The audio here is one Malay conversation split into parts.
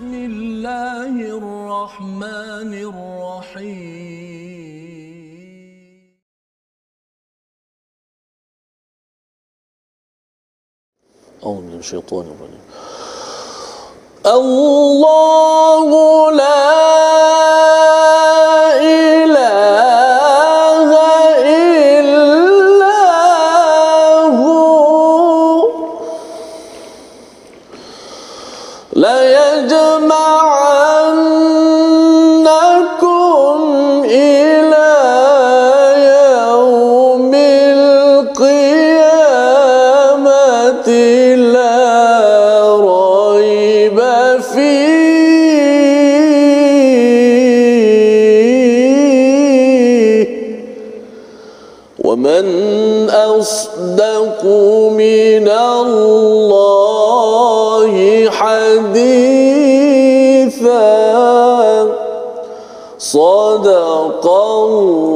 بسم الله الرحمن الرحيم. أعوذ من الشيطان الرجيم. الله لا صدق الله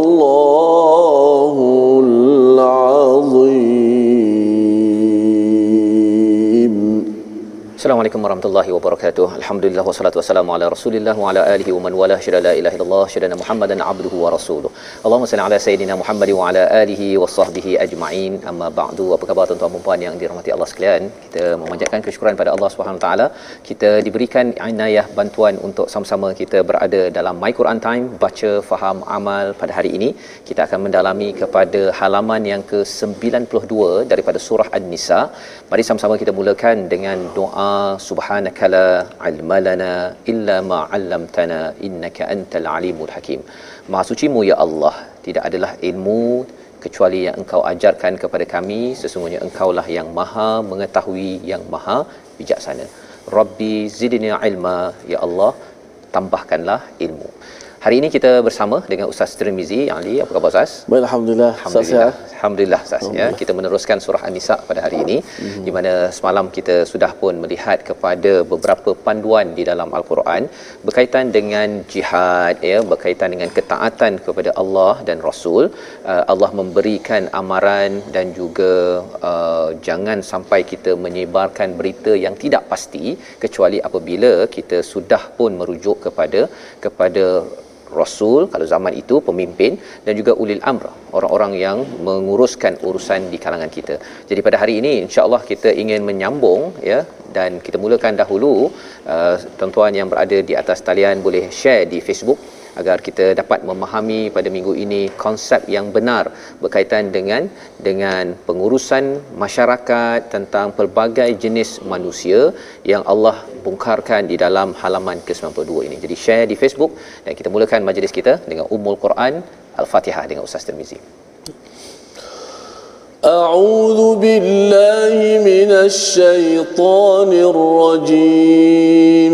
Assalamualaikum warahmatullahi wabarakatuh. Alhamdulillah wassalatu wassalamu ala Rasulillah wa ala alihi wa man wala syada la ilaha illallah syada Muhammadan abduhu wa rasuluh. Allahumma salli ala sayidina Muhammad wa ala alihi wa sahbihi ajma'in. Amma ba'du. Apa khabar tuan-tuan dan puan yang dirahmati Allah sekalian? Kita memanjatkan kesyukuran pada Allah Subhanahu taala. Kita diberikan inayah bantuan untuk sama-sama kita berada dalam My Quran Time baca faham amal pada hari ini. Kita akan mendalami kepada halaman yang ke-92 daripada surah An-Nisa. Mari sama-sama kita mulakan dengan doa la ilma lana illa ma 'allamtana innaka antal alimul hakim. Maha sucimu ya Allah, tidak adalah ilmu kecuali yang engkau ajarkan kepada kami sesungguhnya engkaulah yang maha mengetahui yang maha bijaksana. Rabbi zidni ilma ya Allah, tambahkanlah ilmu. Hari ini kita bersama dengan Ustaz Tirmizi Ali. Apa khabar Ustaz? Baik, Alhamdulillah. Alhamdulillah. Alhamdulillah Ustaz ya. Kita meneruskan surah An-Nisa pada hari ini mm-hmm. di mana semalam kita sudah pun melihat kepada beberapa panduan di dalam Al-Quran berkaitan dengan jihad ya, berkaitan dengan ketaatan kepada Allah dan Rasul. Uh, Allah memberikan amaran dan juga uh, jangan sampai kita menyebarkan berita yang tidak pasti kecuali apabila kita sudah pun merujuk kepada kepada rasul kalau zaman itu pemimpin dan juga ulil amr orang-orang yang menguruskan urusan di kalangan kita. Jadi pada hari ini insya-Allah kita ingin menyambung ya dan kita mulakan dahulu uh, tuan-tuan yang berada di atas talian boleh share di Facebook agar kita dapat memahami pada minggu ini konsep yang benar berkaitan dengan dengan pengurusan masyarakat tentang pelbagai jenis manusia yang Allah bongkarkan di dalam halaman ke-92 ini. Jadi share di Facebook dan kita mulakan majlis kita dengan Ummul Quran Al-Fatihah dengan Ustaz Tirmizi. أعوذ بالله من الشيطان الرجيم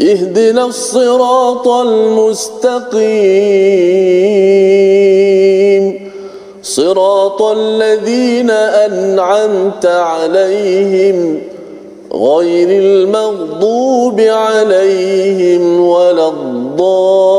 اهدنا الصراط المستقيم. صراط الذين أنعمت عليهم غير المغضوب عليهم ولا الضالين.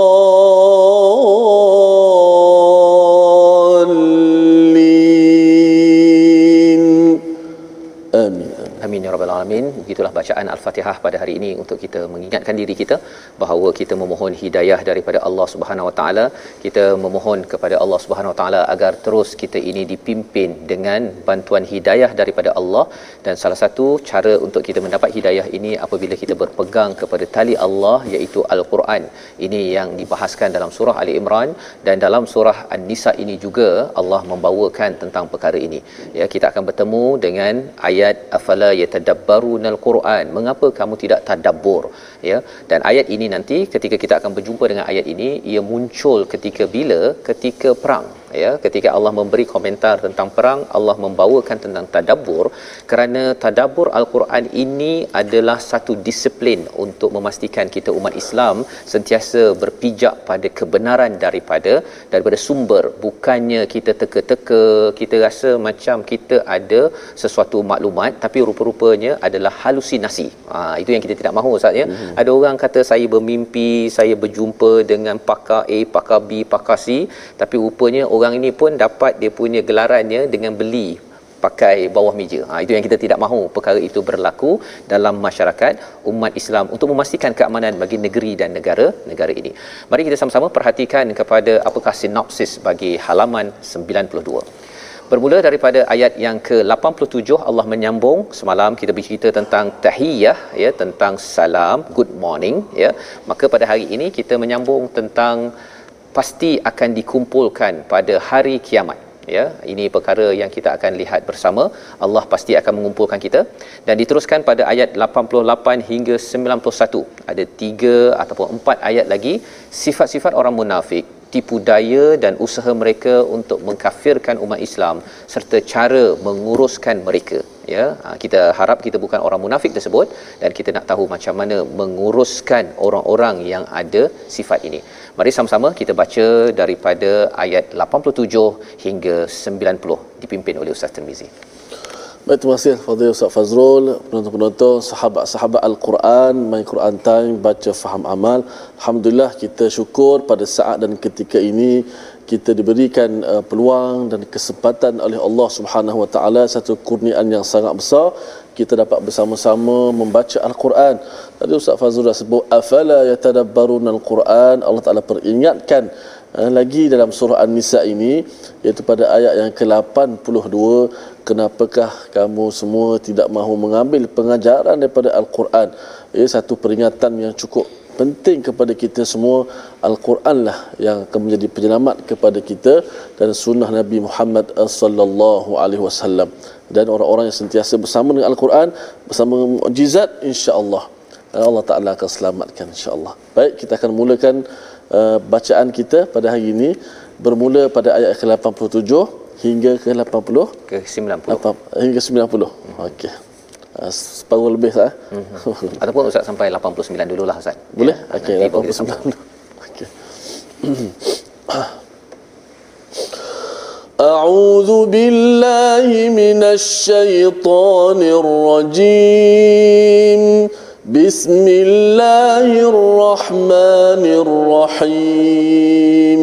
آمين. Amin ya rabbal alamin. Begitulah bacaan Al-Fatihah pada hari ini untuk kita mengingatkan diri kita bahawa kita memohon hidayah daripada Allah Subhanahu Wa Taala. Kita memohon kepada Allah Subhanahu Wa Taala agar terus kita ini dipimpin dengan bantuan hidayah daripada Allah dan salah satu cara untuk kita mendapat hidayah ini apabila kita berpegang kepada tali Allah iaitu Al-Quran. Ini yang dibahaskan dalam surah Ali Imran dan dalam surah An-Nisa ini juga Allah membawakan tentang perkara ini. Ya, kita akan bertemu dengan ayat afala yatadabbarunal Quran. Mengapa kamu tidak tadabbur? Ya. Dan ayat ini nanti ketika kita akan berjumpa dengan ayat ini ia muncul ketika bila? Ketika perang ya ketika Allah memberi komentar tentang perang Allah membawakan tentang tadabbur. Kerana tadabbur al-Quran ini adalah satu disiplin untuk memastikan kita umat Islam sentiasa berpijak pada kebenaran daripada daripada sumber. Bukannya kita teka-teka kita rasa macam kita ada sesuatu maklumat tapi rupa-rupanya adalah halusinasi. Ha, itu yang kita tidak mahu Ustaz ya. Mm-hmm. ada orang kata saya bermimpi saya berjumpa dengan pakar A pakar B pakar C tapi rupanya orang ini pun dapat dia punya gelarannya dengan beli pakai bawah meja. Ha, itu yang kita tidak mahu perkara itu berlaku dalam masyarakat umat Islam untuk memastikan keamanan bagi negeri dan negara negara ini. Mari kita sama-sama perhatikan kepada apakah sinopsis bagi halaman 92. Bermula daripada ayat yang ke-87 Allah menyambung semalam kita bercerita tentang tahiyah ya tentang salam good morning ya maka pada hari ini kita menyambung tentang pasti akan dikumpulkan pada hari kiamat ya. Ini perkara yang kita akan lihat bersama. Allah pasti akan mengumpulkan kita. Dan diteruskan pada ayat 88 hingga 91 ada tiga ataupun empat ayat lagi. Sifat-sifat orang munafik tipu daya dan usaha mereka untuk mengkafirkan umat Islam serta cara menguruskan mereka ya. Ha, kita harap kita bukan orang munafik tersebut dan kita nak tahu macam mana menguruskan orang-orang yang ada sifat ini mari sama-sama kita baca daripada ayat 87 hingga 90 dipimpin oleh Ustaz Tirmizi Baik, terima kasih Fadil Ustaz Fazrul, penonton-penonton, sahabat-sahabat Al-Quran, main Quran Time, baca faham amal. Alhamdulillah kita syukur pada saat dan ketika ini kita diberikan uh, peluang dan kesempatan oleh Allah Subhanahu Wa Taala satu kurniaan yang sangat besar kita dapat bersama-sama membaca Al-Quran. Tadi Ustaz Fazrul dah sebut afala yatadabbarun Al-Quran. Allah Taala peringatkan uh, lagi dalam surah An-Nisa ini iaitu pada ayat yang ke-82 kenapakah kamu semua tidak mahu mengambil pengajaran daripada Al-Quran ia satu peringatan yang cukup penting kepada kita semua Al-Quran lah yang akan menjadi penyelamat kepada kita dan sunnah Nabi Muhammad sallallahu alaihi wasallam. Dan orang-orang yang sentiasa bersama dengan Al-Quran bersama mukjizat insya-Allah. Allah Taala akan selamatkan insya-Allah. Baik kita akan mulakan uh, bacaan kita pada hari ini. Bermula pada ayat ke-87 hingga ke 80 ke 90 apa, hingga 90 hmm. okey uh, separuh lebih sah hmm. ataupun ustaz sampai 89 dululah ustaz boleh ya, okey 89 okey أعوذ بالله من الشيطان الرجيم بسم الله الرحمن الرحيم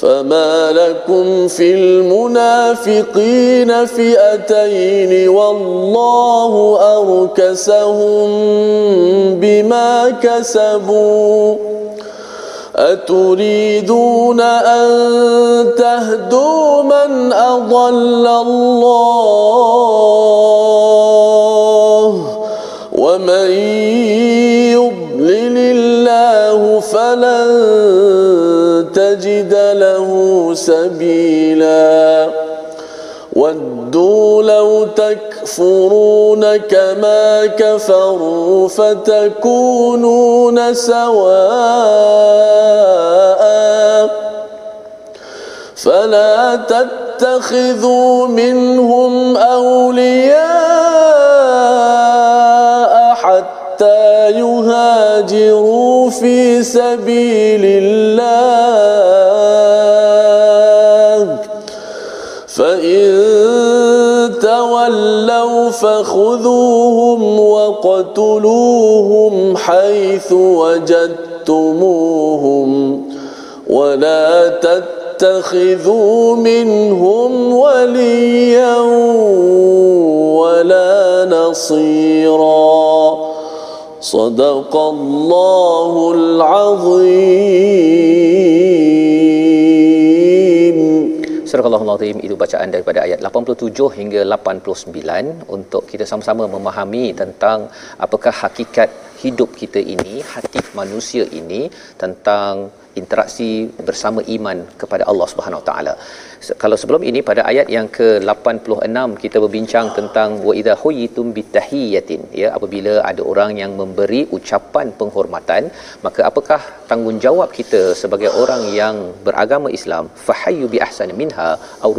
فما لكم في المنافقين فئتين والله أركسهم بما كسبوا أتريدون أن تهدوا من أضل الله ومن يضلل الله فلن تجد له سبيلا. ودوا لو تكفرون كما كفروا فتكونون سواء. فلا تتخذوا منهم أولياء حتى يهاجروا في سبيل الله. فإن تولوا فخذوهم وقتلوهم حيث وجدتموهم ولا تتخذوا منهم وليا ولا نصيرا. صدق الله العظيم Surah Al-Azim itu bacaan daripada ayat 87 hingga 89 untuk kita sama-sama memahami tentang apakah hakikat hidup kita ini, hati manusia ini tentang interaksi bersama iman kepada Allah Subhanahu Wa Taala. Kalau sebelum ini pada ayat yang ke-86 kita berbincang tentang wa idza huyitum bitahiyatin ya apabila ada orang yang memberi ucapan penghormatan maka apakah tanggungjawab kita sebagai orang yang beragama Islam fahayyu bi ahsani minha aw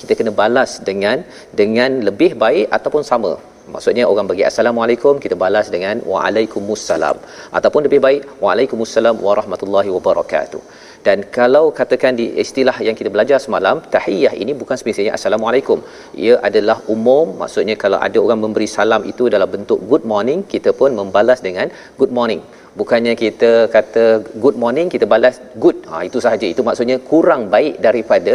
kita kena balas dengan dengan lebih baik ataupun sama Maksudnya orang bagi assalamualaikum kita balas dengan waalaikumsalam ataupun lebih baik waalaikumsalam warahmatullahi wabarakatuh. Dan kalau katakan di istilah yang kita belajar semalam, tahiyah ini bukan semestinya assalamualaikum. Ia adalah umum, maksudnya kalau ada orang memberi salam itu dalam bentuk good morning, kita pun membalas dengan good morning. Bukannya kita kata good morning kita balas good. Ha itu sahaja. Itu maksudnya kurang baik daripada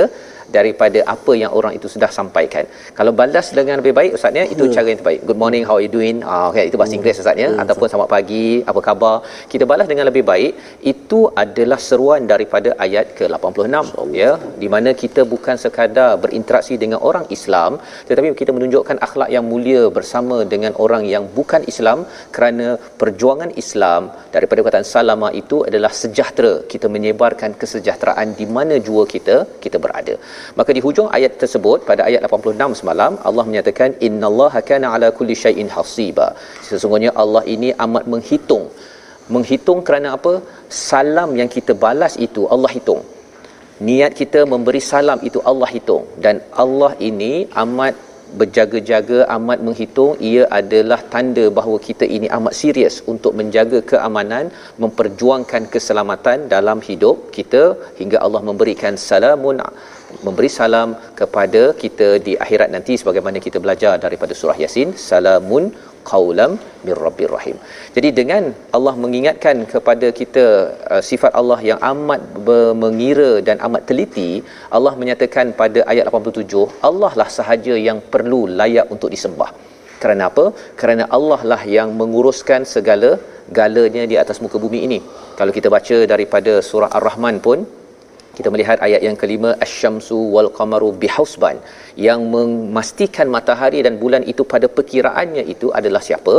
daripada apa yang orang itu sudah sampaikan. Kalau balas dengan lebih baik ustaznya itu yeah. cara yang terbaik. Good morning, how are you doing? Ah okay, itu bahasa hmm. Inggeris ustaznya yeah, ataupun selamat pagi, apa khabar? Kita balas dengan lebih baik. Itu adalah seruan daripada ayat ke-86 ya, di mana kita bukan sekadar berinteraksi dengan orang Islam tetapi kita menunjukkan akhlak yang mulia bersama dengan orang yang bukan Islam kerana perjuangan Islam daripada perkataan salama itu adalah sejahtera. Kita menyebarkan kesejahteraan di mana jua kita kita berada. Maka di hujung ayat tersebut pada ayat 86 semalam Allah menyatakan innallaha kana ala kulli syai'in hasiba. Sesungguhnya Allah ini amat menghitung. Menghitung kerana apa? Salam yang kita balas itu Allah hitung. Niat kita memberi salam itu Allah hitung dan Allah ini amat berjaga-jaga amat menghitung ia adalah tanda bahawa kita ini amat serius untuk menjaga keamanan memperjuangkan keselamatan dalam hidup kita hingga Allah memberikan salamun memberi salam kepada kita di akhirat nanti sebagaimana kita belajar daripada surah yasin salamun qaulam mir rabbir rahim. Jadi dengan Allah mengingatkan kepada kita uh, sifat Allah yang amat mengira dan amat teliti, Allah menyatakan pada ayat 87, Allah lah sahaja yang perlu layak untuk disembah. Kerana apa? Kerana Allah lah yang menguruskan segala galanya di atas muka bumi ini. Kalau kita baca daripada surah Ar-Rahman pun kita melihat ayat yang kelima asyamsu wal qamaru bihusban. Yang memastikan matahari dan bulan itu pada perkiraannya itu adalah siapa?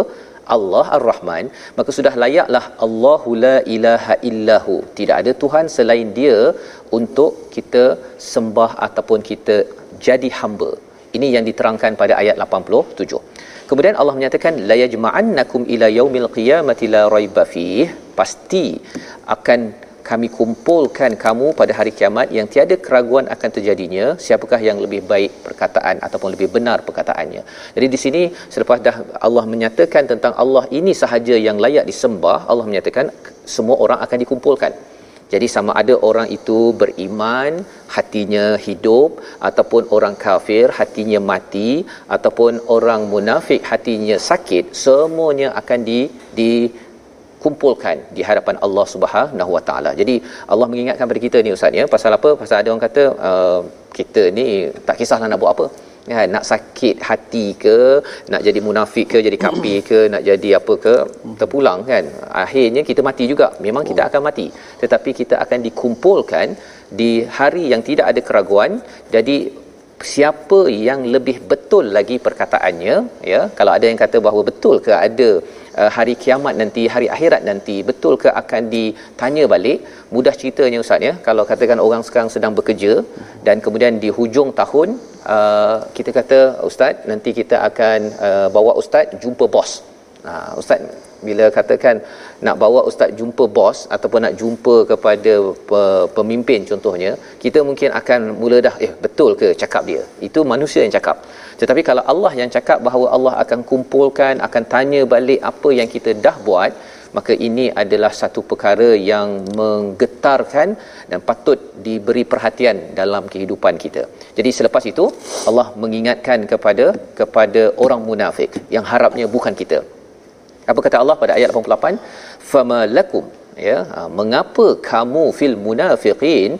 Allah Ar-Rahman. Maka sudah layaklah Allahu la ilaha illahu. Tidak ada tuhan selain dia untuk kita sembah ataupun kita jadi hamba. Ini yang diterangkan pada ayat 87 kemudian Allah menyatakan la yajma'annakum ila yaumil qiyamati la raiba fih. Pasti akan kami kumpulkan kamu pada hari kiamat yang tiada keraguan akan terjadinya siapakah yang lebih baik perkataan ataupun lebih benar perkataannya. Jadi di sini selepas dah Allah menyatakan tentang Allah ini sahaja yang layak disembah Allah menyatakan semua orang akan dikumpulkan. Jadi sama ada orang itu beriman hatinya hidup ataupun orang kafir hatinya mati ataupun orang munafik hatinya sakit semuanya akan di di kumpulkan di hadapan Allah Subhanahu Wa Taala. Jadi Allah mengingatkan pada kita ni ustaz ya pasal apa? Pasal ada orang kata uh, kita ni tak kisahlah nak buat apa. Ya, nak sakit hati ke, nak jadi munafik ke, jadi kafir ke, nak jadi apa ke, terpulang kan. Akhirnya kita mati juga. Memang kita akan mati. Tetapi kita akan dikumpulkan di hari yang tidak ada keraguan. Jadi siapa yang lebih betul lagi perkataannya ya kalau ada yang kata bahawa betul ke ada uh, hari kiamat nanti hari akhirat nanti betul ke akan ditanya balik? Mudah ceritanya ustaz ya. Kalau katakan orang sekarang sedang bekerja dan kemudian di hujung tahun uh, kita kata ustaz nanti kita akan uh, bawa ustaz jumpa bos. Uh, ustaz bila katakan nak bawa ustaz jumpa bos ataupun nak jumpa kepada pemimpin contohnya kita mungkin akan mula dah eh betul ke cakap dia itu manusia yang cakap tetapi kalau Allah yang cakap bahawa Allah akan kumpulkan akan tanya balik apa yang kita dah buat maka ini adalah satu perkara yang menggetarkan dan patut diberi perhatian dalam kehidupan kita. Jadi selepas itu Allah mengingatkan kepada kepada orang munafik yang harapnya bukan kita. Apa kata Allah pada ayat 88? Fama lakum ya ha, mengapa kamu fil munafiqin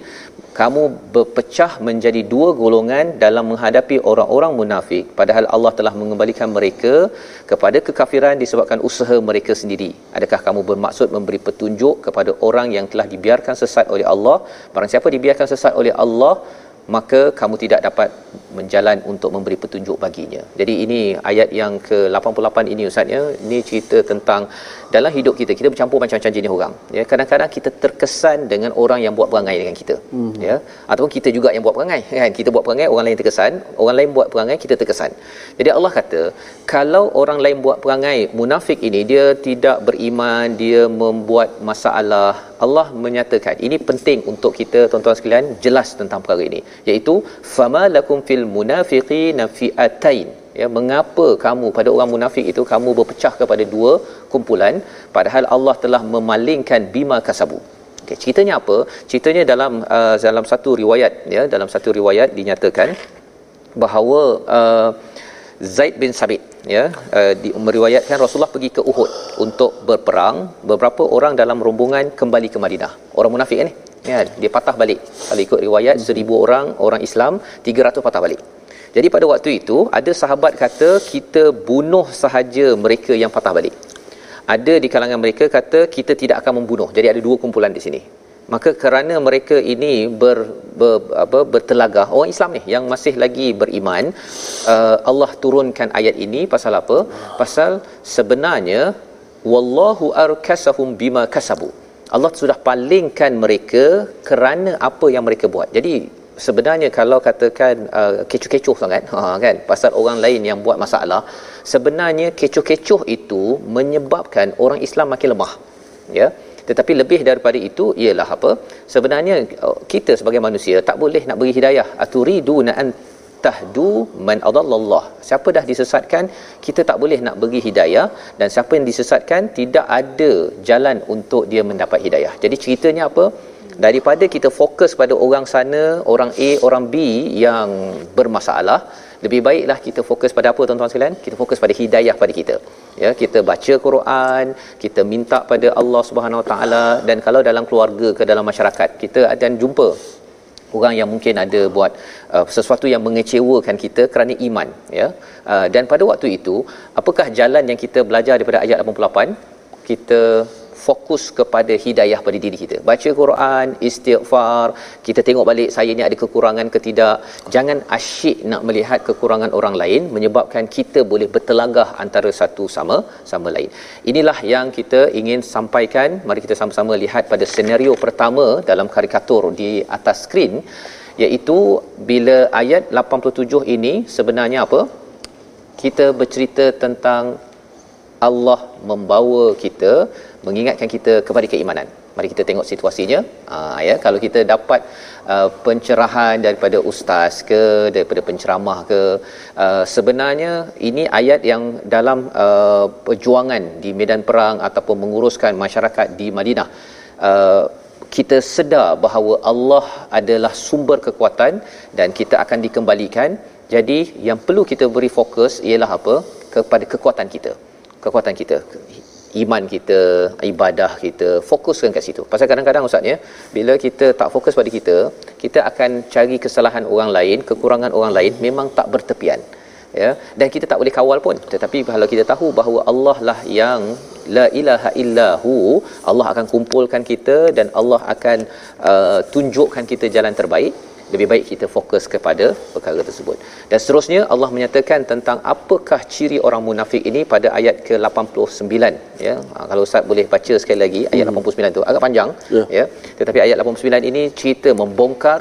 kamu berpecah menjadi dua golongan dalam menghadapi orang-orang munafik? Padahal Allah telah mengembalikan mereka kepada kekafiran disebabkan usaha mereka sendiri. Adakah kamu bermaksud memberi petunjuk kepada orang yang telah dibiarkan sesat oleh Allah? Barang siapa dibiarkan sesat oleh Allah maka kamu tidak dapat menjalan untuk memberi petunjuk baginya. Jadi ini ayat yang ke-88 ini ustaz ya. Ini cerita tentang dalam hidup kita kita bercampur macam-macam jenis orang. Ya, kadang-kadang kita terkesan dengan orang yang buat perangai dengan kita. Hmm. Ya. Ataupun kita juga yang buat perangai kan. Kita buat perangai orang lain terkesan, orang lain buat perangai kita terkesan. Jadi Allah kata, kalau orang lain buat perangai munafik ini dia tidak beriman, dia membuat masalah Allah menyatakan ini penting untuk kita tuan-tuan sekalian jelas tentang perkara ini. Iaitu fama lakum fil munafiqina fi'atain ya mengapa kamu pada orang munafik itu kamu berpecah kepada dua kumpulan padahal Allah telah memalingkan bima kasabu. Okay, ceritanya apa? Ceritanya dalam uh, dalam satu riwayat ya dalam satu riwayat dinyatakan bahawa uh, Zaid bin Sabit ya uh, di meriwayatkan Rasulullah pergi ke Uhud untuk berperang. Beberapa orang dalam rombongan kembali ke Madinah. Orang munafik ni? Ya dia patah balik. Kalau ikut riwayat seribu orang orang Islam 300 patah balik. Jadi pada waktu itu ada sahabat kata kita bunuh sahaja mereka yang patah balik. Ada di kalangan mereka kata kita tidak akan membunuh. Jadi ada dua kumpulan di sini maka kerana mereka ini ber, ber apa bertelagah orang Islam ni yang masih lagi beriman uh, Allah turunkan ayat ini pasal apa? Pasal sebenarnya wallahu arkasahum bima kasabu. Allah sudah palingkan mereka kerana apa yang mereka buat. Jadi sebenarnya kalau katakan uh, kecoh-kecoh sangat ha kan? Pasal orang lain yang buat masalah sebenarnya kecoh-kecoh itu menyebabkan orang Islam makin lemah ya tetapi lebih daripada itu ialah apa? Sebenarnya uh, kita sebagai manusia tak boleh nak beri hidayah. Aturiduna an tahdu man adallallah. Siapa dah disesatkan kita tak boleh nak beri hidayah. Dan siapa yang disesatkan tidak ada jalan untuk dia mendapat hidayah. Jadi ceritanya apa? Daripada kita fokus pada orang sana orang A orang B yang bermasalah lebih baiklah kita fokus pada apa tuan-tuan sekalian? Kita fokus pada hidayah pada kita. Ya kita baca Quran kita minta pada Allah Subhanahu Wa Taala dan kalau dalam keluarga ke dalam masyarakat kita akan jumpa orang yang mungkin ada buat uh, sesuatu yang mengecewakan kita kerana iman ya. Uh, dan pada waktu itu apakah jalan yang kita belajar daripada ayat 88 kita fokus kepada hidayah pada diri kita. Baca Quran, istighfar, kita tengok balik saya ni ada kekurangan ke tidak. Jangan asyik nak melihat kekurangan orang lain menyebabkan kita boleh bertelagah antara satu sama sama lain. Inilah yang kita ingin sampaikan. Mari kita sama-sama lihat pada senario pertama dalam karikatur di atas skrin iaitu bila ayat 87 ini sebenarnya apa? Kita bercerita tentang Allah membawa kita mengingatkan kita kepada keimanan. Mari kita tengok situasinya. Uh, ya, kalau kita dapat uh, pencerahan daripada ustaz ke daripada penceramah ke uh, sebenarnya ini ayat yang dalam uh, perjuangan di medan perang ataupun menguruskan masyarakat di Madinah uh, kita sedar bahawa Allah adalah sumber kekuatan dan kita akan dikembalikan jadi yang perlu kita beri fokus ialah apa kepada kekuatan kita kekuatan kita iman kita, ibadah kita, fokuskan kat situ. Pasal kadang-kadang ustaz ya, bila kita tak fokus pada kita, kita akan cari kesalahan orang lain, kekurangan orang lain memang tak bertepian. Ya, dan kita tak boleh kawal pun. Tetapi kalau kita tahu bahawa Allah lah yang la ilaha illahu, Allah akan kumpulkan kita dan Allah akan uh, tunjukkan kita jalan terbaik lebih baik kita fokus kepada perkara tersebut. Dan seterusnya Allah menyatakan tentang apakah ciri orang munafik ini pada ayat ke-89 ya. Ha, kalau Ustaz boleh baca sekali lagi ayat hmm. 89 tu agak panjang ya. ya. Tetapi ayat 89 ini cerita membongkar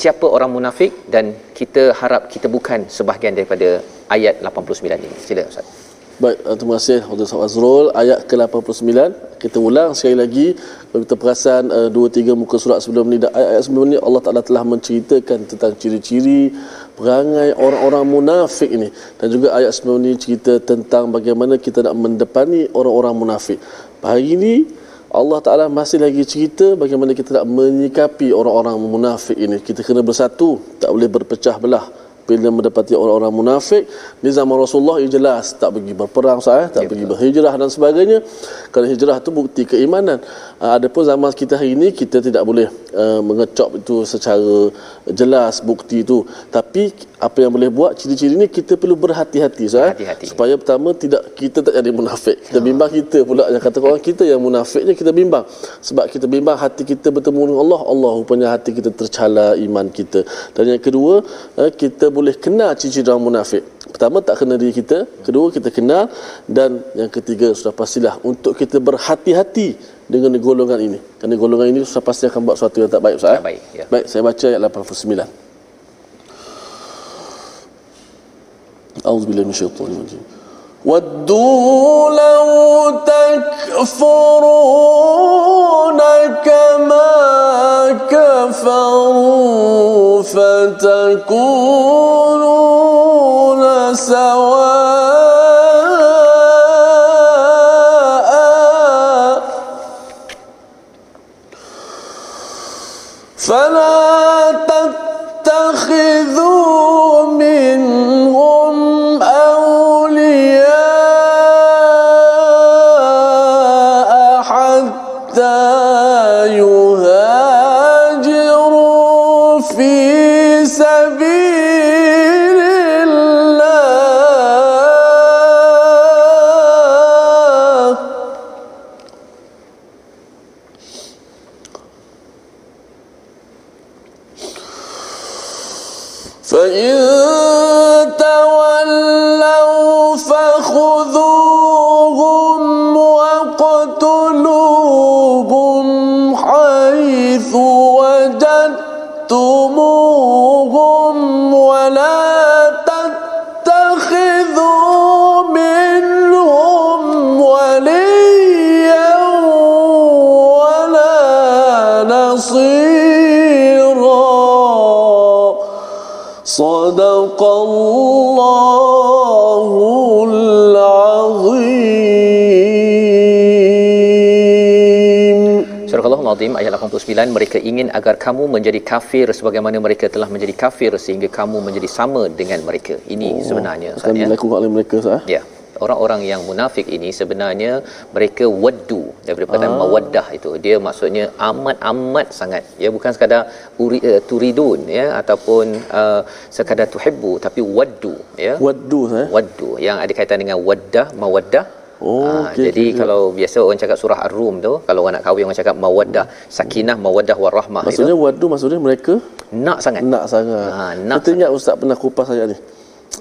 siapa orang munafik dan kita harap kita bukan sebahagian daripada ayat 89 ini. Sila Ustaz. Baik, eh, terima kasih Ustaz Azrul. Ayat ke-89, kita ulang sekali lagi. Kalau kita perasan uh, dua tiga muka surat sebelum ni, ayat-ayat sebelum ni Allah Taala telah menceritakan tentang ciri-ciri perangai orang-orang munafik ini dan juga ayat sebelum ni cerita tentang bagaimana kita nak mendepani orang-orang munafik. Hari ini Allah Taala masih lagi cerita bagaimana kita nak menyikapi orang-orang munafik ini. Kita kena bersatu, tak boleh berpecah belah bila mendapati orang-orang munafik di zaman Rasulullah ia jelas tak pergi berperang sah, tak ya, pergi berhijrah dan sebagainya. Kerana hijrah itu bukti keimanan. Uh, adapun zaman kita hari ini kita tidak boleh uh, mengecop itu secara jelas bukti itu tapi apa yang boleh buat ciri-ciri ini kita perlu berhati-hati sah, supaya pertama tidak kita tak jadi munafik. Kita bimbang kita pula. Yang kata orang kita yang munafiknya kita bimbang. Sebab kita bimbang hati kita bertemu dengan Allah. Allah rupanya hati kita tercala iman kita. Dan yang kedua eh, kita boleh kenal ciri-ciri orang munafik. Pertama tak kenal diri kita. Kedua kita kenal dan yang ketiga sudah pastilah untuk kita berhati-hati dengan golongan ini. Kerana golongan ini sudah pasti akan buat sesuatu yang tak baik Ustaz. Tak baik, ya. baik saya baca ayat 89 A'udzubillahi minasyaitonir rajim ودوا لو تكفرون كما كفروا فتكونون سواء. فلا 9 mereka ingin agar kamu menjadi kafir sebagaimana mereka telah menjadi kafir sehingga kamu menjadi sama dengan mereka. Ini oh, sebenarnya sekali ya. dilakukan oleh mereka sah eh? ya. Orang-orang yang munafik ini sebenarnya mereka waddu daripada perkataan ah. mawaddah itu. Dia maksudnya amat amat sangat. Ya bukan sekadar uri, uh, turidun ya ataupun uh, sekadar tuhibbu tapi waddu ya. Waddu eh? waddu yang ada kaitan dengan waddah mawaddah Oh, ha, okey, jadi okey. kalau biasa orang cakap surah Ar-Rum tu, kalau orang nak kahwin orang cakap mawaddah, sakinah, mawaddah warahmah Maksudnya itu. waddu maksudnya mereka Nak sangat. nak sangat. Ha, nak Kita ingat ustaz pernah kupas ayat ni.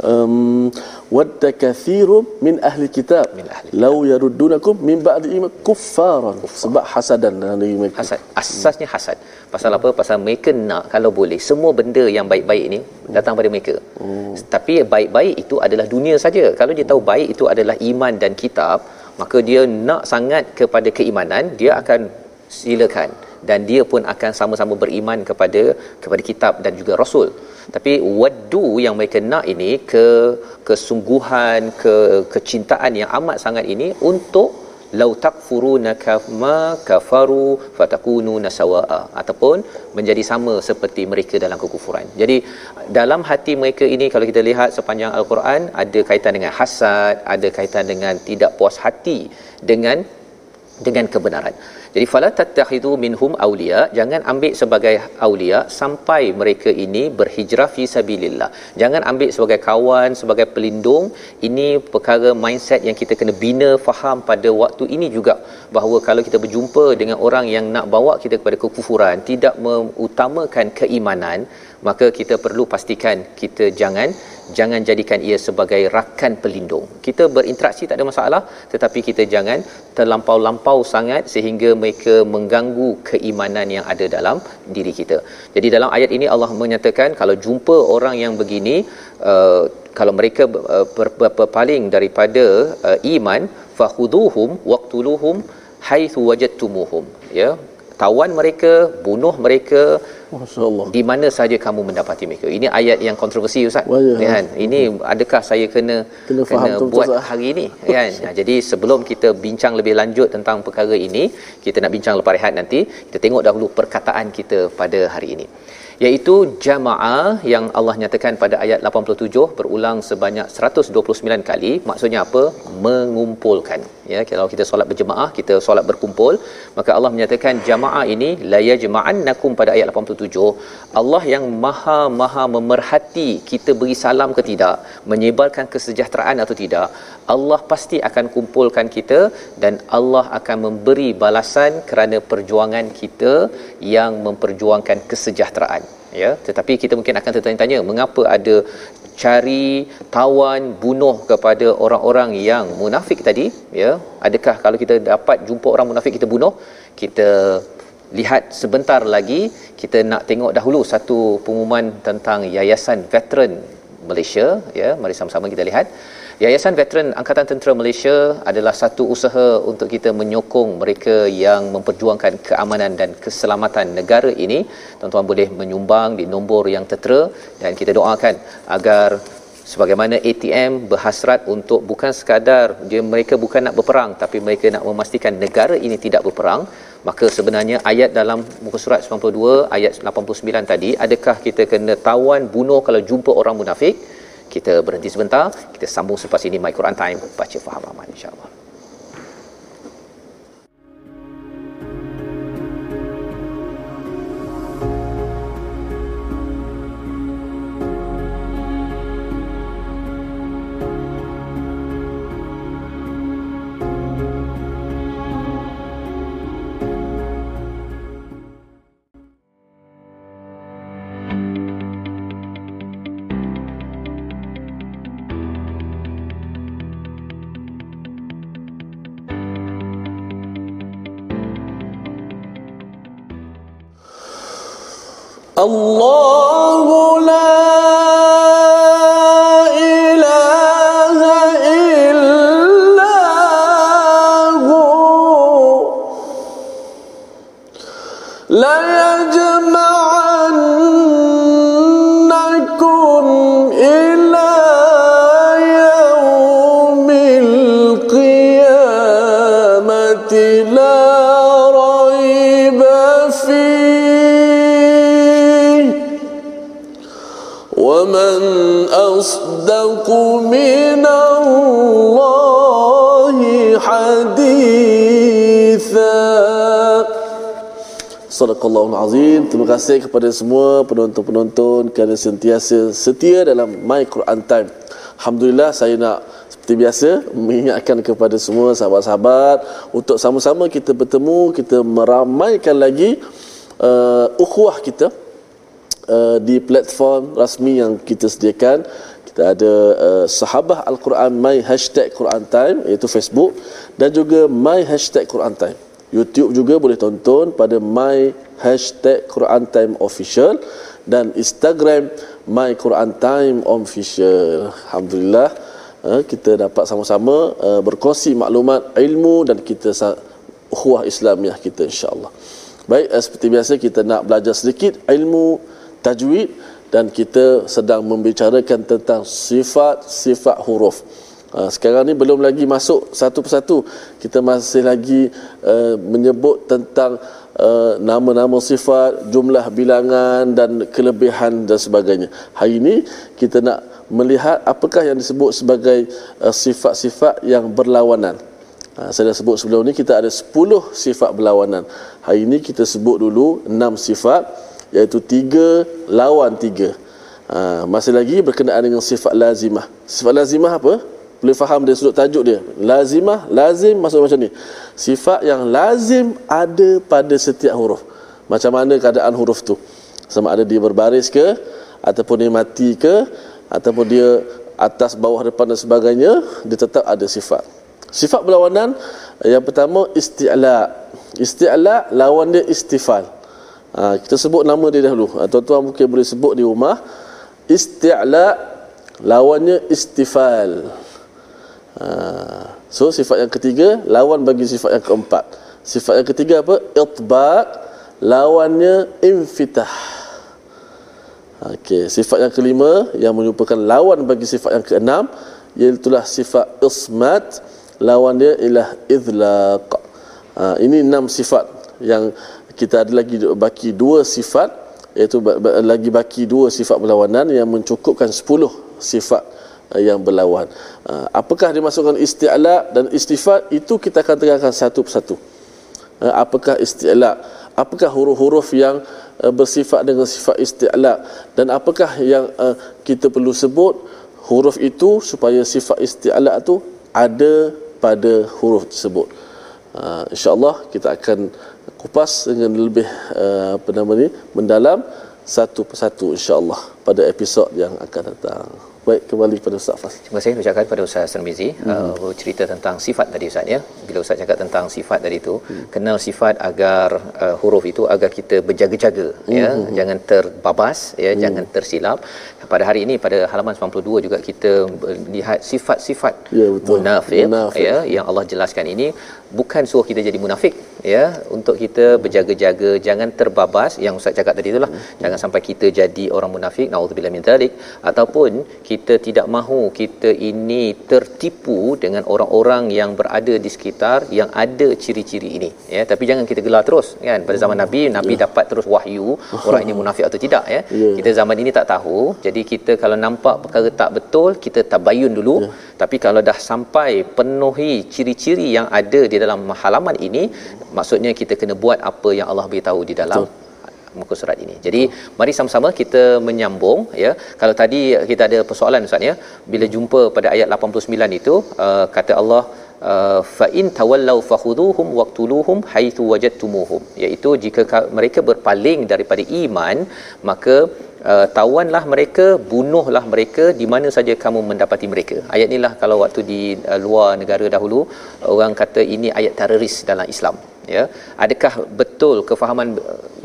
Um, wadda kathirum min ahli kitab Min ahli law yaruddunakum min ba'di iman kuffaran sebab hasadan dalam diri mereka Hasad. Asasnya hasad. Pasal apa? Pasal mereka nak kalau boleh semua benda yang baik-baik ni datang pada mereka. Hmm. Tapi baik-baik itu adalah dunia saja. Kalau dia tahu baik itu adalah iman dan kitab, maka dia nak sangat kepada keimanan, dia akan silakan dan dia pun akan sama-sama beriman kepada kepada kitab dan juga rasul. Tapi waddu yang mereka nak ini ke kesungguhan, ke kecintaan yang amat sangat ini untuk lau takfuruna kama kafaru fatakununa sawaa ataupun menjadi sama seperti mereka dalam kekufuran. Jadi dalam hati mereka ini kalau kita lihat sepanjang al-Quran ada kaitan dengan hasad, ada kaitan dengan tidak puas hati dengan dengan kebenaran. Jadi fala tattakhidu minhum awliya, jangan ambil sebagai awliya sampai mereka ini berhijrah fi sabilillah. Jangan ambil sebagai kawan, sebagai pelindung. Ini perkara mindset yang kita kena bina faham pada waktu ini juga bahawa kalau kita berjumpa dengan orang yang nak bawa kita kepada kekufuran, tidak mengutamakan keimanan, maka kita perlu pastikan kita jangan jangan jadikan ia sebagai rakan pelindung. Kita berinteraksi tak ada masalah, tetapi kita jangan terlampau-lampau sangat sehingga mereka mengganggu keimanan yang ada dalam diri kita. Jadi dalam ayat ini Allah menyatakan kalau jumpa orang yang begini uh, kalau mereka uh, berpaling daripada uh, iman fakhuduhum waqtuluhum haitsu wajadtumuhum ya tawan mereka bunuh mereka Masya-Allah. di mana saja kamu mendapati mereka. Ini ayat yang kontroversi Ustaz. Oh, ya. Kan? Ini adakah saya kena Kena faham betul-betul, buat Ustaz. hari ini kan? Ha, jadi sebelum kita bincang lebih lanjut tentang perkara ini, kita nak bincang lepas rehat nanti, kita tengok dahulu perkataan kita pada hari ini. iaitu jamaah yang Allah nyatakan pada ayat 87 berulang sebanyak 129 kali maksudnya apa mengumpulkan ya kalau kita solat berjemaah kita solat berkumpul maka Allah menyatakan jamaah ini la yajma'annakum pada ayat 87 Allah yang maha maha memerhati kita beri salam ke tidak menyebarkan kesejahteraan atau tidak Allah pasti akan kumpulkan kita dan Allah akan memberi balasan kerana perjuangan kita yang memperjuangkan kesejahteraan. Ya tetapi kita mungkin akan tertanya-tanya mengapa ada cari tawan bunuh kepada orang-orang yang munafik tadi ya? Adakah kalau kita dapat jumpa orang munafik kita bunuh? Kita lihat sebentar lagi kita nak tengok dahulu satu pengumuman tentang yayasan veteran Malaysia ya? Mari sama-sama kita lihat Yayasan Veteran Angkatan Tentera Malaysia adalah satu usaha untuk kita menyokong mereka yang memperjuangkan keamanan dan keselamatan negara ini. Tuan-tuan boleh menyumbang di nombor yang tertera dan kita doakan agar sebagaimana ATM berhasrat untuk bukan sekadar dia mereka bukan nak berperang tapi mereka nak memastikan negara ini tidak berperang maka sebenarnya ayat dalam muka surat 92 ayat 89 tadi adakah kita kena tawan bunuh kalau jumpa orang munafik kita berhenti sebentar. Kita sambung selepas ini my Quran time. Baca faham aman insyaallah الله Sadaqallahul Azim. Terima kasih kepada semua penonton-penonton kerana sentiasa setia dalam My Quran Time. Alhamdulillah saya nak seperti biasa mengingatkan kepada semua sahabat-sahabat untuk sama-sama kita bertemu, kita meramaikan lagi uh, ukhuwah kita uh, di platform rasmi yang kita sediakan. Kita ada uh, Sahabah Al-Quran My Hashtag Quran Time iaitu Facebook dan juga My Hashtag Quran Time. YouTube juga boleh tonton pada My Hashtag Quran Time Official dan Instagram My Quran Time Official. Alhamdulillah uh, kita dapat sama-sama uh, berkongsi maklumat ilmu dan kita ukhuwah Islamiah kita insya-Allah. Baik, uh, seperti biasa kita nak belajar sedikit ilmu tajwid dan kita sedang membicarakan tentang sifat-sifat huruf. Uh, sekarang ni belum lagi masuk satu persatu. Kita masih lagi uh, menyebut tentang uh, nama-nama sifat, jumlah bilangan dan kelebihan dan sebagainya. Hari ini kita nak melihat apakah yang disebut sebagai uh, sifat-sifat yang berlawanan. Ha, saya dah sebut sebelum ni kita ada 10 sifat berlawanan. Hari ini kita sebut dulu 6 sifat iaitu 3 lawan 3. Ha, masih lagi berkenaan dengan sifat lazimah. Sifat lazimah apa? Boleh faham dari sudut tajuk dia. Lazimah, lazim maksud macam ni. Sifat yang lazim ada pada setiap huruf. Macam mana keadaan huruf tu? Sama ada dia berbaris ke ataupun dia mati ke ataupun dia atas bawah depan dan sebagainya, dia tetap ada sifat. Sifat berlawanan yang pertama isti'la. Isti'la lawan dia istifal. Ha, kita sebut nama dia dahulu. Ha, tuan-tuan mungkin boleh sebut di rumah. Isti'la lawannya istifal. Ha, so sifat yang ketiga lawan bagi sifat yang keempat. Sifat yang ketiga apa? Itbaq lawannya infitah. Okey, sifat yang kelima yang merupakan lawan bagi sifat yang keenam iaitu sifat ismat lawan dia ialah idlaq. Ha, ini enam sifat yang kita ada lagi baki dua sifat iaitu lagi baki dua sifat berlawanan yang mencukupkan 10 sifat yang berlawan. Uh, apakah dimasukkan isti'la dan istifat itu kita akan terangkan satu persatu. Uh, apakah isti'la? Apakah huruf-huruf yang bersifat dengan sifat isti'la dan apakah yang kita perlu sebut huruf itu supaya sifat isti'la itu ada pada huruf tersebut. InsyaAllah kita akan kupas dengan lebih apa nama ni mendalam satu persatu insya-Allah pada episod yang akan datang. Baik kembali kepada Ustaz Fas. Terima kasih ucapkan kepada Ustaz Sermizi mm-hmm. uh, cerita tentang sifat tadi Ustaz ya. Bila Ustaz cakap tentang sifat tadi itu, mm. kenal sifat agar uh, huruf itu agar kita berjaga-jaga mm-hmm. ya, hmm. jangan terbabas ya, mm. jangan tersilap. Pada hari ini pada halaman 92 juga kita lihat sifat-sifat ya, munafik, munafik ya yang Allah jelaskan ini bukan suruh kita jadi munafik ya untuk kita berjaga-jaga jangan terbabas yang ustaz cakap tadi itulah hmm. jangan sampai kita jadi orang munafik naudzubillah min zalik ataupun kita tidak mahu kita ini tertipu dengan orang-orang yang berada di sekitar yang ada ciri-ciri ini ya tapi jangan kita gelar terus kan pada zaman nabi nabi yeah. dapat terus wahyu orang ini munafik atau tidak ya yeah. kita zaman ini tak tahu jadi kita kalau nampak perkara tak betul kita tabayun dulu yeah. tapi kalau dah sampai penuhi ciri-ciri yang ada di dalam halaman ini maksudnya kita kena buat apa yang Allah beritahu di dalam Betul muka surat ini. Jadi mari sama-sama kita menyambung ya. Kalau tadi kita ada persoalan ustaz ya, bila jumpa pada ayat 89 itu uh, kata Allah uh, fa in tawallau fakhuduhum waqtuluhum haitsu wajadtumuhum iaitu jika mereka berpaling daripada iman maka uh, tawanlah mereka bunuhlah mereka di mana saja kamu mendapati mereka. Ayat inilah kalau waktu di uh, luar negara dahulu orang kata ini ayat teroris dalam Islam ya. Adakah betul kefahaman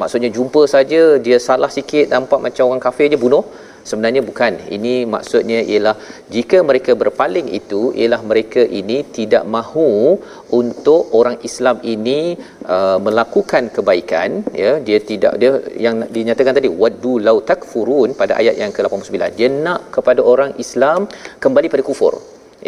maksudnya jumpa saja dia salah sikit nampak macam orang kafir je bunuh sebenarnya bukan. Ini maksudnya ialah jika mereka berpaling itu ialah mereka ini tidak mahu untuk orang Islam ini uh, melakukan kebaikan ya. Dia tidak dia yang dinyatakan tadi waddu law takfurun pada ayat yang ke-89. Dia nak kepada orang Islam kembali pada kufur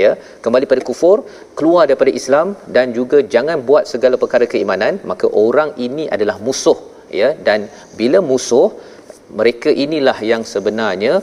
ya. Kembali pada kufur keluar daripada Islam dan juga jangan buat segala perkara keimanan. Maka orang ini adalah musuh ya. Dan bila musuh mereka inilah yang sebenarnya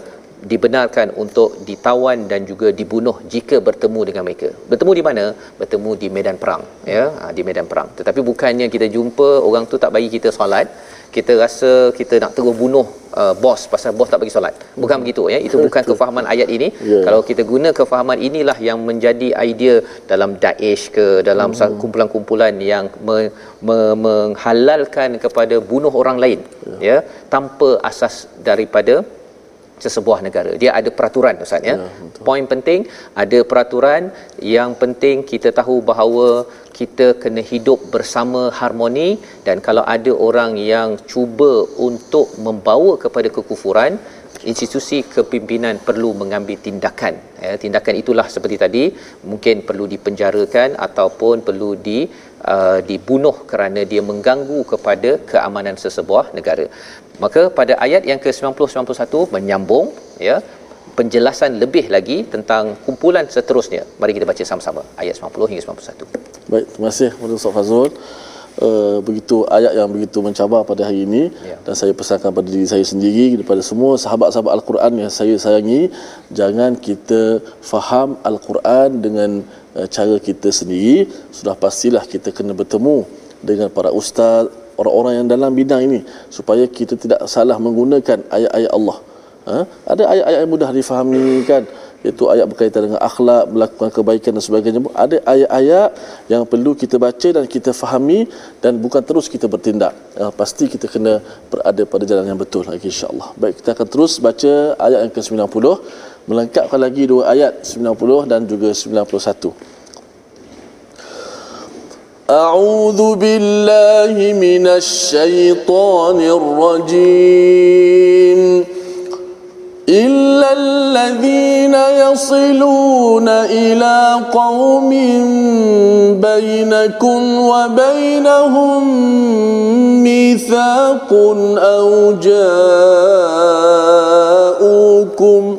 dibenarkan untuk ditawan dan juga dibunuh jika bertemu dengan mereka. Bertemu di mana? Bertemu di medan perang, ya, ha, di medan perang. Tetapi bukannya kita jumpa orang tu tak bagi kita solat, kita rasa kita nak terus bunuh uh, bos pasal bos tak bagi solat. Bukan hmm. begitu ya. Itu bukan kefahaman ayat ini. Yeah. Kalau kita guna kefahaman inilah yang menjadi idea dalam Daesh ke dalam hmm. kumpulan-kumpulan yang me- me- menghalalkan kepada bunuh orang lain yeah. ya tanpa asas daripada sesebuah negara. Dia ada peraturan Ustaz ya. ya Poin penting ada peraturan yang penting kita tahu bahawa kita kena hidup bersama harmoni dan kalau ada orang yang cuba untuk membawa kepada kekufuran institusi kepimpinan perlu mengambil tindakan. Ya tindakan itulah seperti tadi. Mungkin perlu dipenjarakan ataupun perlu di uh, dibunuh kerana dia mengganggu kepada keamanan sesebuah negara. Maka pada ayat yang ke-90 91 menyambung ya penjelasan lebih lagi tentang kumpulan seterusnya. Mari kita baca sama-sama. Ayat 90 hingga 91 baik terima kasih kepada Ustaz Fazrul. Uh, begitu ayat yang begitu mencabar pada hari ini ya. dan saya pesankan pada diri saya sendiri kepada semua sahabat-sahabat al-Quran yang saya sayangi jangan kita faham al-Quran dengan uh, cara kita sendiri. Sudah pastilah kita kena bertemu dengan para ustaz orang-orang yang dalam bidang ini supaya kita tidak salah menggunakan ayat-ayat Allah ha? ada ayat-ayat yang mudah difahami kan iaitu ayat berkaitan dengan akhlak, melakukan kebaikan dan sebagainya. Ada ayat-ayat yang perlu kita baca dan kita fahami dan bukan terus kita bertindak. Uh, pasti kita kena berada pada jalan yang betul lagi insya-Allah. Baik, kita akan terus baca ayat yang ke-90 melengkapkan lagi dua ayat 90 dan juga 91. أعوذ بالله من الشيطان الرجيم إلا الذين يصلون إلى قوم بينكم وبينهم ميثاق أو جاءوكم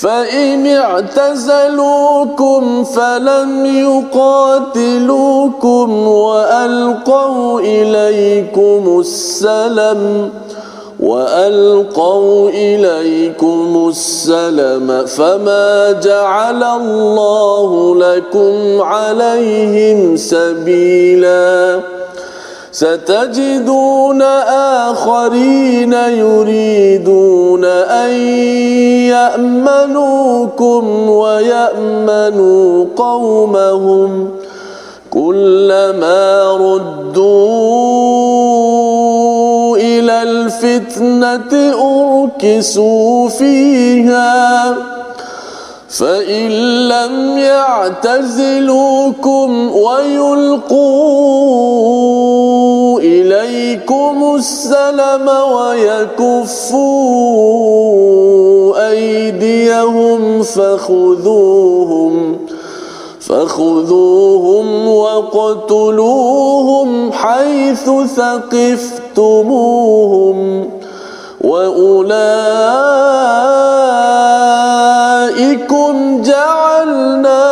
فإن اعتزلوكم فلم يقاتلوكم وألقوا إليكم السلم وألقوا إليكم السلم فما جعل الله لكم عليهم سبيلاً ستجدون آخرين يريدون أن يأمنوكم ويأمنوا قومهم كلما ردوا إلى الفتنة أركسوا فيها فإن لم يعتزلوكم ويلقوا إليكم السلم ويكفوا أيديهم فخذوهم فخذوهم وقتلوهم حيث ثقفتموهم وأولئكم جعلنا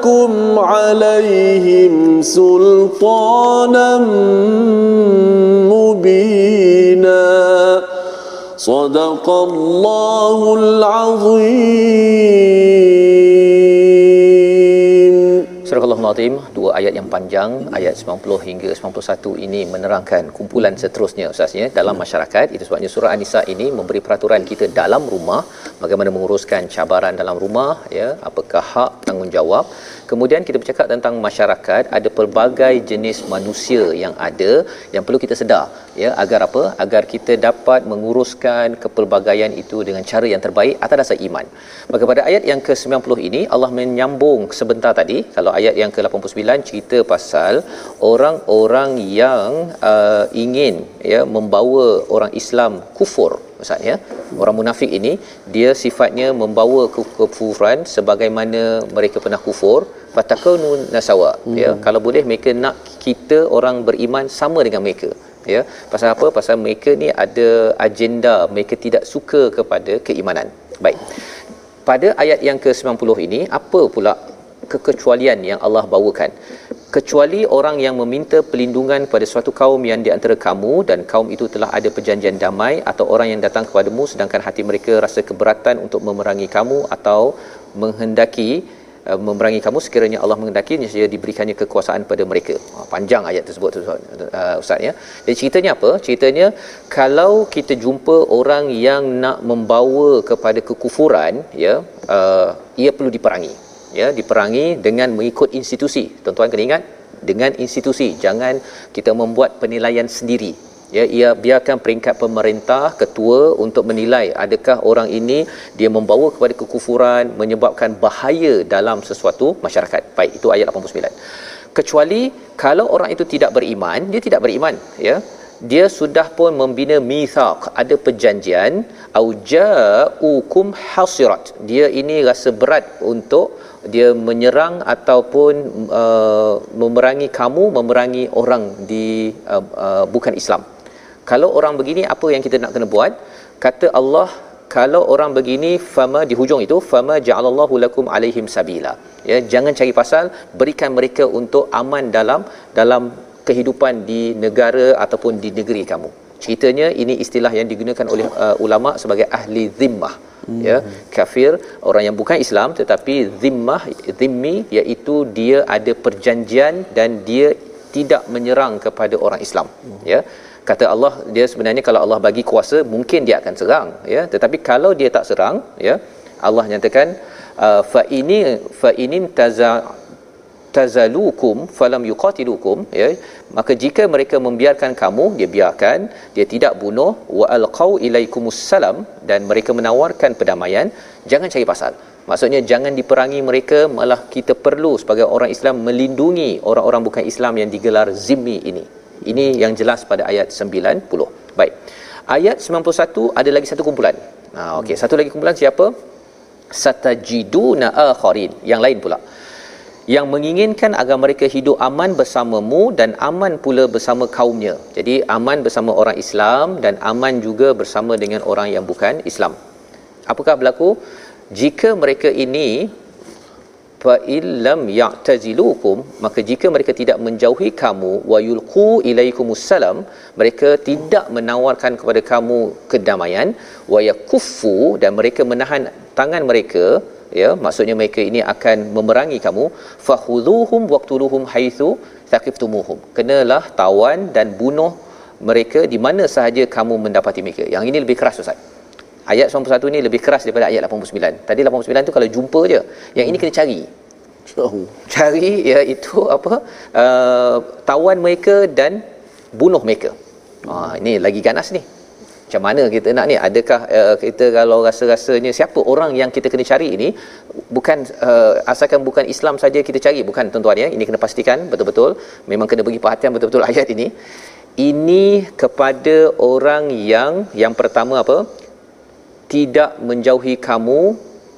لكم عليهم سلطانا مبينا صدق الله العظيم Surah Al-Azim, dua ayat yang panjang, ayat 90 hingga 91 ini menerangkan kumpulan seterusnya Ustaz ya dalam masyarakat. Itu sebabnya surah An-Nisa ini memberi peraturan kita dalam rumah bagaimana menguruskan cabaran dalam rumah ya, apakah hak tanggungjawab. Kemudian kita bercakap tentang masyarakat, ada pelbagai jenis manusia yang ada yang perlu kita sedar ya agar apa? Agar kita dapat menguruskan kepelbagaian itu dengan cara yang terbaik atas dasar iman. Maka pada ayat yang ke-90 ini Allah menyambung sebentar tadi kalau ayat yang ke-89 cerita pasal orang-orang yang uh, ingin ya membawa orang Islam kufur Ustaz ya. Orang munafik ini dia sifatnya membawa kekufuran sebagaimana mereka pernah kufur fatakunu nasawa hmm. ya. Kalau boleh mereka nak kita orang beriman sama dengan mereka ya. Pasal apa? Pasal mereka ni ada agenda mereka tidak suka kepada keimanan. Baik. Pada ayat yang ke-90 ini apa pula kekecualian yang Allah bawakan kecuali orang yang meminta perlindungan kepada suatu kaum yang di antara kamu dan kaum itu telah ada perjanjian damai atau orang yang datang kepadamu sedangkan hati mereka rasa keberatan untuk memerangi kamu atau menghendaki uh, memerangi kamu sekiranya Allah menghendaki nescaya diberikannya kekuasaan pada mereka. Oh, panjang ayat tersebut uh, ustaz ya. Jadi ceritanya apa? Ceritanya kalau kita jumpa orang yang nak membawa kepada kekufuran ya, uh, ia perlu diperangi ya diperangi dengan mengikut institusi. Tuan-tuan kena ingat dengan institusi. Jangan kita membuat penilaian sendiri. Ya ia biarkan peringkat pemerintah ketua untuk menilai adakah orang ini dia membawa kepada kekufuran menyebabkan bahaya dalam sesuatu masyarakat. Baik itu ayat 89 kecuali kalau orang itu tidak beriman dia tidak beriman ya. Dia sudah pun membina mithaq. Ada perjanjian aujaukum hasirat. Dia ini rasa berat untuk dia menyerang ataupun uh, memerangi kamu memerangi orang di uh, uh, bukan Islam. Kalau orang begini apa yang kita nak kena buat? Kata Allah kalau orang begini fama di hujung itu fama ja'alallahu lakum alaihim sabila. Ya jangan cari pasal berikan mereka untuk aman dalam dalam kehidupan di negara ataupun di negeri kamu. Ceritanya ini istilah yang digunakan oleh uh, ulama sebagai ahli zimmah hmm. ya kafir orang yang bukan Islam tetapi zimmah zimmi iaitu dia ada perjanjian dan dia tidak menyerang kepada orang Islam hmm. ya kata Allah dia sebenarnya kalau Allah bagi kuasa mungkin dia akan serang ya tetapi kalau dia tak serang ya Allah nyatakan uh, fa ini fa inin taza tazalukum falam yuqatilukum ya maka jika mereka membiarkan kamu dia biarkan dia tidak bunuh wa alqau ilaikumus salam dan mereka menawarkan perdamaian jangan cari pasal Maksudnya jangan diperangi mereka malah kita perlu sebagai orang Islam melindungi orang-orang bukan Islam yang digelar zimmi ini. Ini yang jelas pada ayat 90. Baik. Ayat 91 ada lagi satu kumpulan. Ha okey, satu lagi kumpulan siapa? Satajiduna akharin. Yang lain pula. Yang menginginkan agar mereka hidup aman bersamamu dan aman pula bersama kaumnya. Jadi aman bersama orang Islam dan aman juga bersama dengan orang yang bukan Islam. Apakah berlaku? jika mereka ini fa illam ya'tazilukum maka jika mereka tidak menjauhi kamu wa yulqu ilaikumussalam mereka tidak menawarkan kepada kamu kedamaian wa yakuffu dan mereka menahan tangan mereka ya maksudnya mereka ini akan memerangi kamu. Fakhudhuhum waqtuluhum haitsu thaqiftumuhum kenalah tawan dan bunuh mereka di mana sahaja kamu mendapati mereka. Yang ini lebih keras ustaz. Ayat 91 ni lebih keras daripada ayat 89 tadi 89 tu kalau jumpa je yang ini kena cari. Cari ya itu apa uh, tawan mereka dan bunuh mereka. Ha ini lagi ganas ni macam mana kita nak ni? Adakah uh, kita kalau rasa-rasanya siapa orang yang kita kena cari ini bukan uh, asalkan bukan Islam saja kita cari bukan tuan-tuan ya ini kena pastikan betul-betul. Memang kena bagi perhatian betul-betul ayat ini. Ini kepada orang yang yang pertama apa? Tidak menjauhi kamu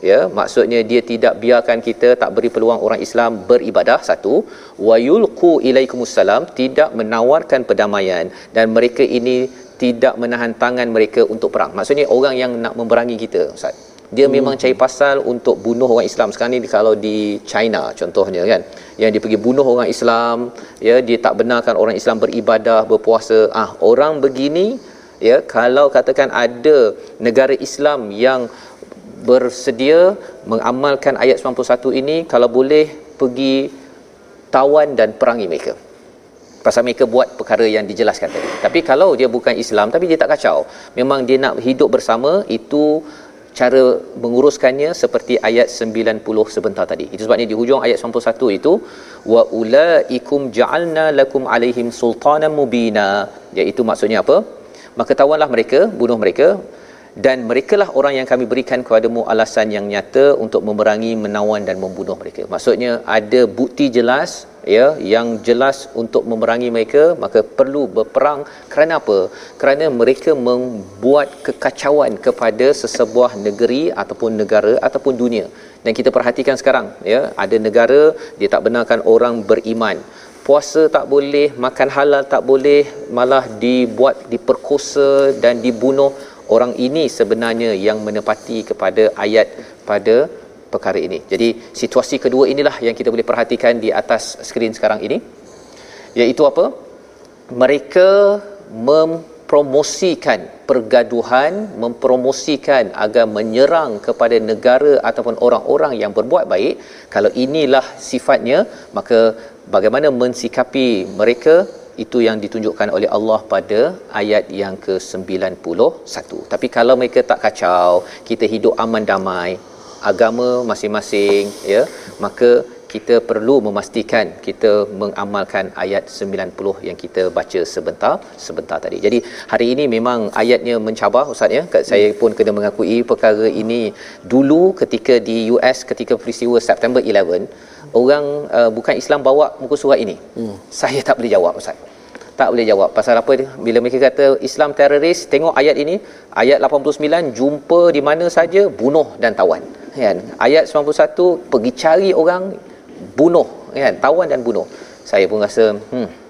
ya maksudnya dia tidak biarkan kita tak beri peluang orang Islam beribadah satu. Wayulqu ilaikumussalam tidak menawarkan perdamaian. Dan mereka ini tidak menahan tangan mereka untuk perang. Maksudnya orang yang nak memerangi kita ustaz. Dia hmm. memang cari pasal untuk bunuh orang Islam. Sekarang ni kalau di China contohnya kan yang dia pergi bunuh orang Islam ya dia tak benarkan orang Islam beribadah berpuasa. Ah orang begini ya kalau katakan ada negara Islam yang bersedia mengamalkan ayat 91 ini kalau boleh pergi tawan dan perangi mereka pasal mereka buat perkara yang dijelaskan tadi. Tapi kalau dia bukan Islam tapi dia tak kacau memang dia nak hidup bersama itu cara menguruskannya seperti ayat 90 sebentar tadi. Itu sebabnya di hujung ayat 91 itu wa ulaikum ja'alna lakum alaihim sultanan mubina. Iaitu maksudnya apa? Maka tawanlah mereka bunuh mereka dan merekalah orang yang kami berikan kepadamu alasan yang nyata untuk memerangi menawan dan membunuh mereka. Maksudnya ada bukti jelas ya yang jelas untuk memerangi mereka maka perlu berperang. Kerana apa? Kerana mereka membuat kekacauan kepada sesebuah negeri ataupun negara ataupun dunia. Dan kita perhatikan sekarang ya ada negara dia tak benarkan orang beriman. Puasa tak boleh, makan halal tak boleh, malah dibuat diperkosa dan dibunuh. Orang ini sebenarnya yang menepati kepada ayat pada perkara ini. Jadi situasi kedua inilah yang kita boleh perhatikan di atas skrin sekarang ini. Iaitu apa? Mereka mempromosikan pergaduhan, mempromosikan agar menyerang kepada negara ataupun orang-orang yang berbuat baik. Kalau inilah sifatnya, maka bagaimana mensikapi mereka itu yang ditunjukkan oleh Allah pada ayat yang ke-91. Tapi kalau mereka tak kacau, kita hidup aman damai, agama masing-masing ya, maka kita perlu memastikan kita mengamalkan ayat 90 yang kita baca sebentar sebentar tadi. Jadi hari ini memang ayatnya mencabar ustaz ya. Saya pun kena mengakui perkara ini dulu ketika di US ketika peristiwa September 11 orang uh, bukan Islam bawa muka surat ini. Hmm. Saya tak boleh jawab Ustaz. Tak boleh jawab. Pasal apa dia? Bila mereka kata Islam teroris, tengok ayat ini, ayat 89 jumpa di mana saja bunuh dan tawan. Kan? Ayat 91 pergi cari orang bunuh, kan? Tawan dan bunuh. Saya pun rasa hmm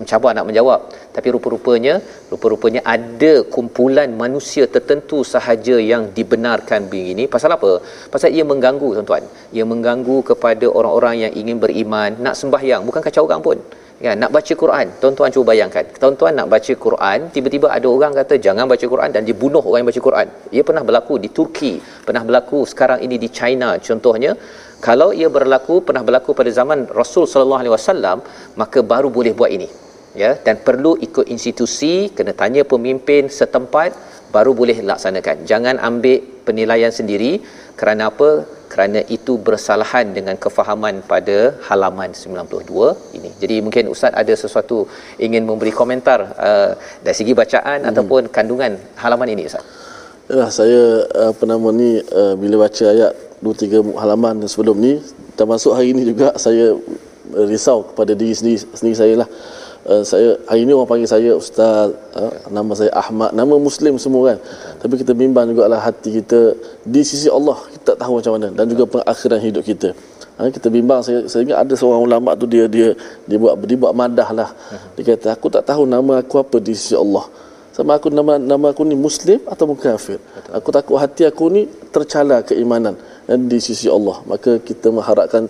mencabar nak menjawab tapi rupa-rupanya rupa-rupanya ada kumpulan manusia tertentu sahaja yang dibenarkan begini pasal apa pasal ia mengganggu tuan-tuan ia mengganggu kepada orang-orang yang ingin beriman nak sembahyang bukan kacau orang pun Ya, nak baca Quran. Tuan-tuan cuba bayangkan. Tuan-tuan nak baca Quran, tiba-tiba ada orang kata jangan baca Quran dan dibunuh orang yang baca Quran. Ia pernah berlaku di Turki, pernah berlaku sekarang ini di China contohnya. Kalau ia berlaku pernah berlaku pada zaman Rasul sallallahu alaihi wasallam, maka baru boleh buat ini ya dan perlu ikut institusi kena tanya pemimpin setempat baru boleh laksanakan. Jangan ambil penilaian sendiri. Kerana apa? Kerana itu bersalahan dengan kefahaman pada halaman 92 ini. Jadi mungkin ustaz ada sesuatu ingin memberi komentar uh, dari segi bacaan hmm. ataupun kandungan halaman ini ustaz? Ya, saya apa nama ni uh, bila baca ayat dua tiga halaman sebelum ni termasuk hari ni juga saya risau kepada diri sendiri, sendiri saya lah. uh, saya hari ni orang panggil saya ustaz uh, nama saya Ahmad. Nama muslim semua kan? Tapi kita bimbang juga lah hati kita di sisi Allah. Kita tak tahu macam mana. Dan juga pengakhiran hidup kita. Ha, kita bimbang saya saya ingat ada seorang ulama tu dia dia dia buat dia buat madah lah. Dia kata aku tak tahu nama aku apa di sisi Allah. Sama aku nama nama aku ni muslim atau kafir? Aku takut hati aku ni tercala keimanan di sisi Allah. Maka kita mengharapkan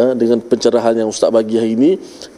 uh, dengan pencerahan yang ustaz bagi hari ini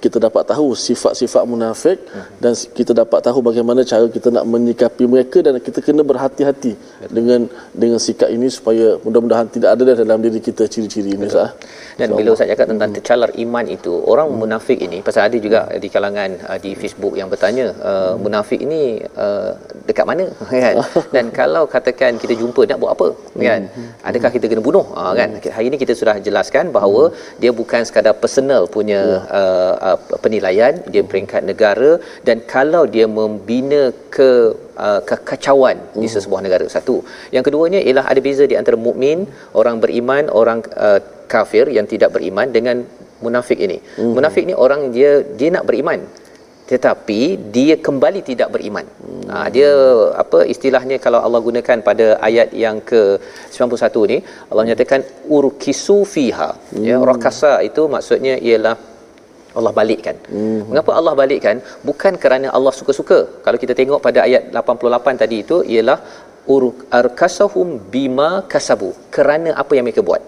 kita dapat tahu sifat-sifat munafik dan kita dapat tahu bagaimana cara kita nak menyikapi mereka dan kita kena berhati-hati dengan dengan sikap ini supaya mudah-mudahan tidak ada dalam diri kita ciri-ciri ini ustaz. Dan bila ustaz cakap tentang hmm. tercalar iman itu orang hmm. munafik ini pasal ada juga di kalangan uh, di Facebook yang bertanya uh, munafik ini uh, dekat mana? Kan? Dan kalau katakan kita jumpa nak buat apa? Kan? Hmm. adakah kita kena bunuh uh, kan? Hari ini kita sudah jelaskan bahawa hmm. dia bukan sekadar personal punya ya. uh, uh, penilaian dia peringkat negara dan kalau dia membina ke uh, kekacauan uh. di sesebuah negara. Satu. Yang keduanya ialah ada beza di antara mukmin orang beriman orang uh, kafir yang tidak beriman dengan munafik ini. Uh. munafik ni orang dia dia nak beriman tetapi dia kembali tidak beriman. Hmm. Ha, dia apa istilahnya kalau Allah gunakan pada ayat yang ke 91 ni Allah nyatakan urkisu fiha. Ya, hmm. Ya rakasa itu maksudnya ialah Allah balikkan. Hmm. Mengapa Allah balikkan? Bukan kerana Allah suka-suka. Kalau kita tengok pada ayat 88 tadi itu ialah urkasahum bima kasabu. Kerana apa yang mereka buat.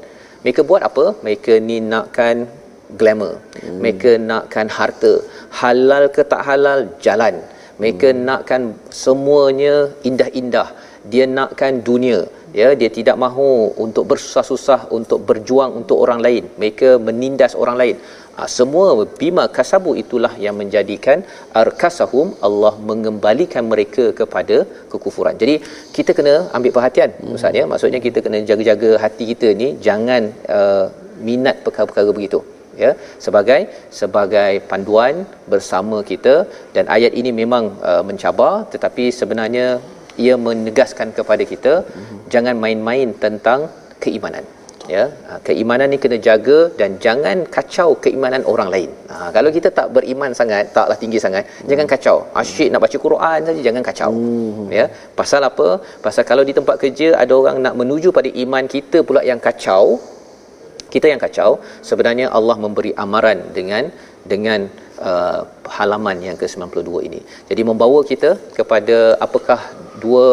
Mereka buat apa? Mereka ni nakkan glamour. Hmm. Mereka nakkan harta. Halal ke tak halal jalan. Mereka hmm. nakkan semuanya indah-indah. Dia nakkan dunia. Ya dia tidak mahu untuk bersusah-susah untuk berjuang untuk orang lain. Mereka menindas orang lain. Ha, semua bima kasabu itulah yang menjadikan arkasahum Allah mengembalikan mereka kepada kekufuran. Jadi kita kena ambil perhatian hmm. ustaz ya. Maksudnya kita kena jaga-jaga hati kita ni. Jangan uh, minat perkara-perkara begitu ya sebagai sebagai panduan bersama kita dan ayat ini memang uh, mencabar tetapi sebenarnya ia menegaskan kepada kita mm-hmm. jangan main-main tentang keimanan ya uh, keimanan ni kena jaga dan jangan kacau keimanan orang lain ha, kalau kita tak beriman sangat taklah tinggi sangat mm-hmm. jangan kacau asyik nak baca Quran saja jangan kacau mm-hmm. ya pasal apa pasal kalau di tempat kerja ada orang nak menuju pada iman kita pula yang kacau kita yang kacau sebenarnya Allah memberi amaran dengan dengan uh, halaman yang ke-92 ini. Jadi membawa kita kepada apakah dua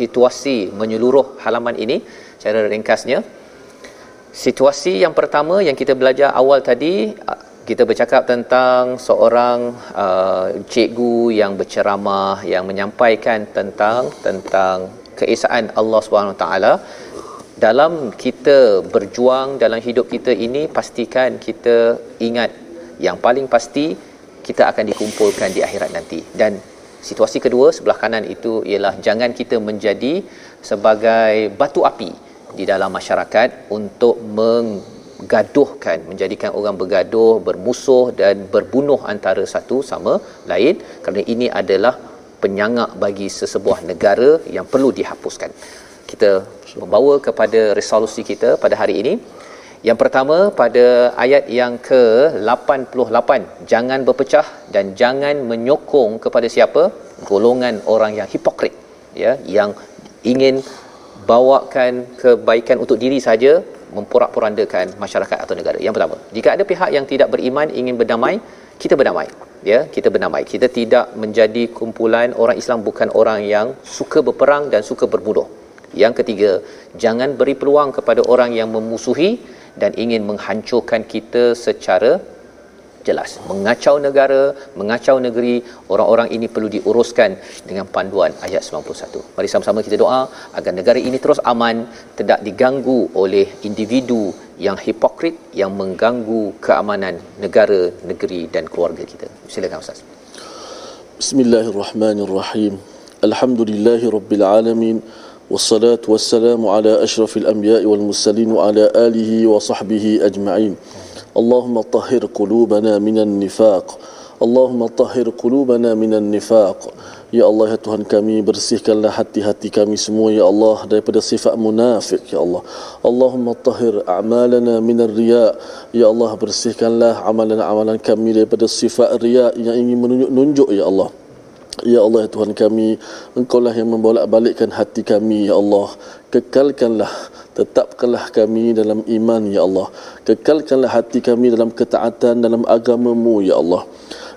situasi menyeluruh halaman ini cara ringkasnya. Situasi yang pertama yang kita belajar awal tadi uh, kita bercakap tentang seorang uh, cikgu yang berceramah yang menyampaikan tentang tentang keesaan Allah Subhanahu taala dalam kita berjuang dalam hidup kita ini pastikan kita ingat. Yang paling pasti kita akan dikumpulkan di akhirat nanti. Dan situasi kedua sebelah kanan itu ialah jangan kita menjadi sebagai batu api di dalam masyarakat untuk menggaduhkan menjadikan orang bergaduh bermusuh dan berbunuh antara satu sama lain. Kerana ini adalah penyangak bagi sesebuah negara yang perlu dihapuskan. Kita membawa kepada resolusi kita pada hari ini. Yang pertama pada ayat yang ke-88, jangan berpecah dan jangan menyokong kepada siapa? Golongan orang yang hipokrit, ya, yang ingin bawakan kebaikan untuk diri saja memporak-porandakan masyarakat atau negara. Yang pertama, jika ada pihak yang tidak beriman ingin berdamai, kita berdamai. Ya, kita berdamai. Kita tidak menjadi kumpulan orang Islam bukan orang yang suka berperang dan suka berbunuh. Yang ketiga, jangan beri peluang kepada orang yang memusuhi dan ingin menghancurkan kita secara jelas. Mengacau negara, mengacau negeri, orang-orang ini perlu diuruskan dengan panduan ayat 91. Mari sama-sama kita doa agar negara ini terus aman, tidak diganggu oleh individu yang hipokrit yang mengganggu keamanan negara, negeri dan keluarga kita. Silakan Ustaz. Bismillahirrahmanirrahim. Alhamdulillahirabbil والصلاة والسلام على أشرف الأنبياء والمرسلين وعلى آله وصحبه أجمعين اللهم طهر قلوبنا من النفاق Allahumma tahhir qulubana minan nifaq Ya Allah ya Tuhan kami bersihkanlah hati-hati kami semua ya Allah daripada sifat munafik ya Allah. Allahumma tahhir a'malana minar riya. Ya Allah bersihkanlah amalan-amalan kami daripada sifat riya yang ingin menunjuk-nunjuk ya Allah. Ya Allah ya Tuhan kami Engkau lah yang membolak-balikkan hati kami Ya Allah Kekalkanlah Tetapkanlah kami dalam iman Ya Allah Kekalkanlah hati kami dalam ketaatan Dalam agamamu Ya Allah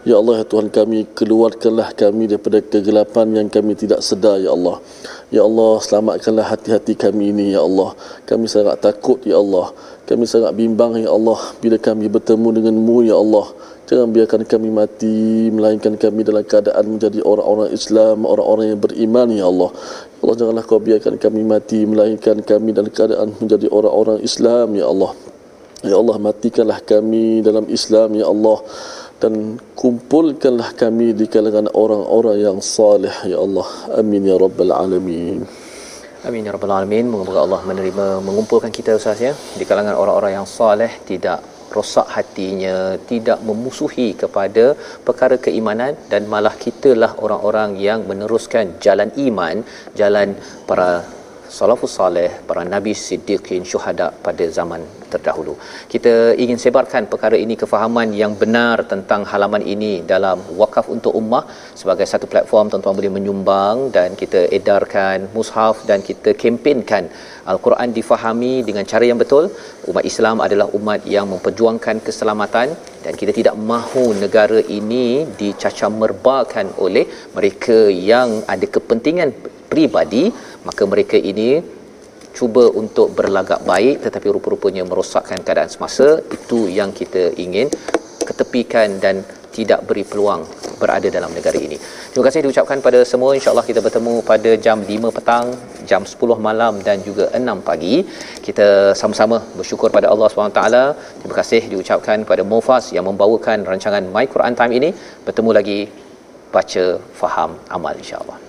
Ya Allah ya Tuhan kami keluarkanlah kami daripada kegelapan yang kami tidak sedar ya Allah. Ya Allah selamatkanlah hati-hati kami ini ya Allah. Kami sangat takut ya Allah. Kami sangat bimbang ya Allah bila kami bertemu denganmu ya Allah. Jangan biarkan kami mati melainkan kami dalam keadaan menjadi orang-orang Islam, orang-orang yang beriman ya Allah. Ya Allah janganlah kau biarkan kami mati melainkan kami dalam keadaan menjadi orang-orang Islam ya Allah. Ya Allah matikanlah kami dalam Islam ya Allah dan kumpulkanlah kami di kalangan orang-orang yang salih ya Allah amin ya rabbal alamin amin ya rabbal alamin moga Allah menerima mengumpulkan kita ustaz ya di kalangan orang-orang yang salih tidak rosak hatinya tidak memusuhi kepada perkara keimanan dan malah kitalah orang-orang yang meneruskan jalan iman jalan para salafus saleh para nabi siddiqin syuhada pada zaman terdahulu. Kita ingin sebarkan perkara ini kefahaman yang benar tentang halaman ini dalam wakaf untuk ummah sebagai satu platform tuan-tuan boleh menyumbang dan kita edarkan mushaf dan kita kempenkan al-Quran difahami dengan cara yang betul. Umat Islam adalah umat yang memperjuangkan keselamatan dan kita tidak mahu negara ini dicacah merbakan oleh mereka yang ada kepentingan pribadi maka mereka ini cuba untuk berlagak baik tetapi rupa-rupanya merosakkan keadaan semasa itu yang kita ingin ketepikan dan tidak beri peluang berada dalam negara ini. Terima kasih diucapkan pada semua. InsyaAllah kita bertemu pada jam 5 petang, jam 10 malam dan juga 6 pagi. Kita sama-sama bersyukur pada Allah SWT. Terima kasih diucapkan pada Mufas yang membawakan rancangan My Quran Time ini. Bertemu lagi baca, faham, amal insyaAllah.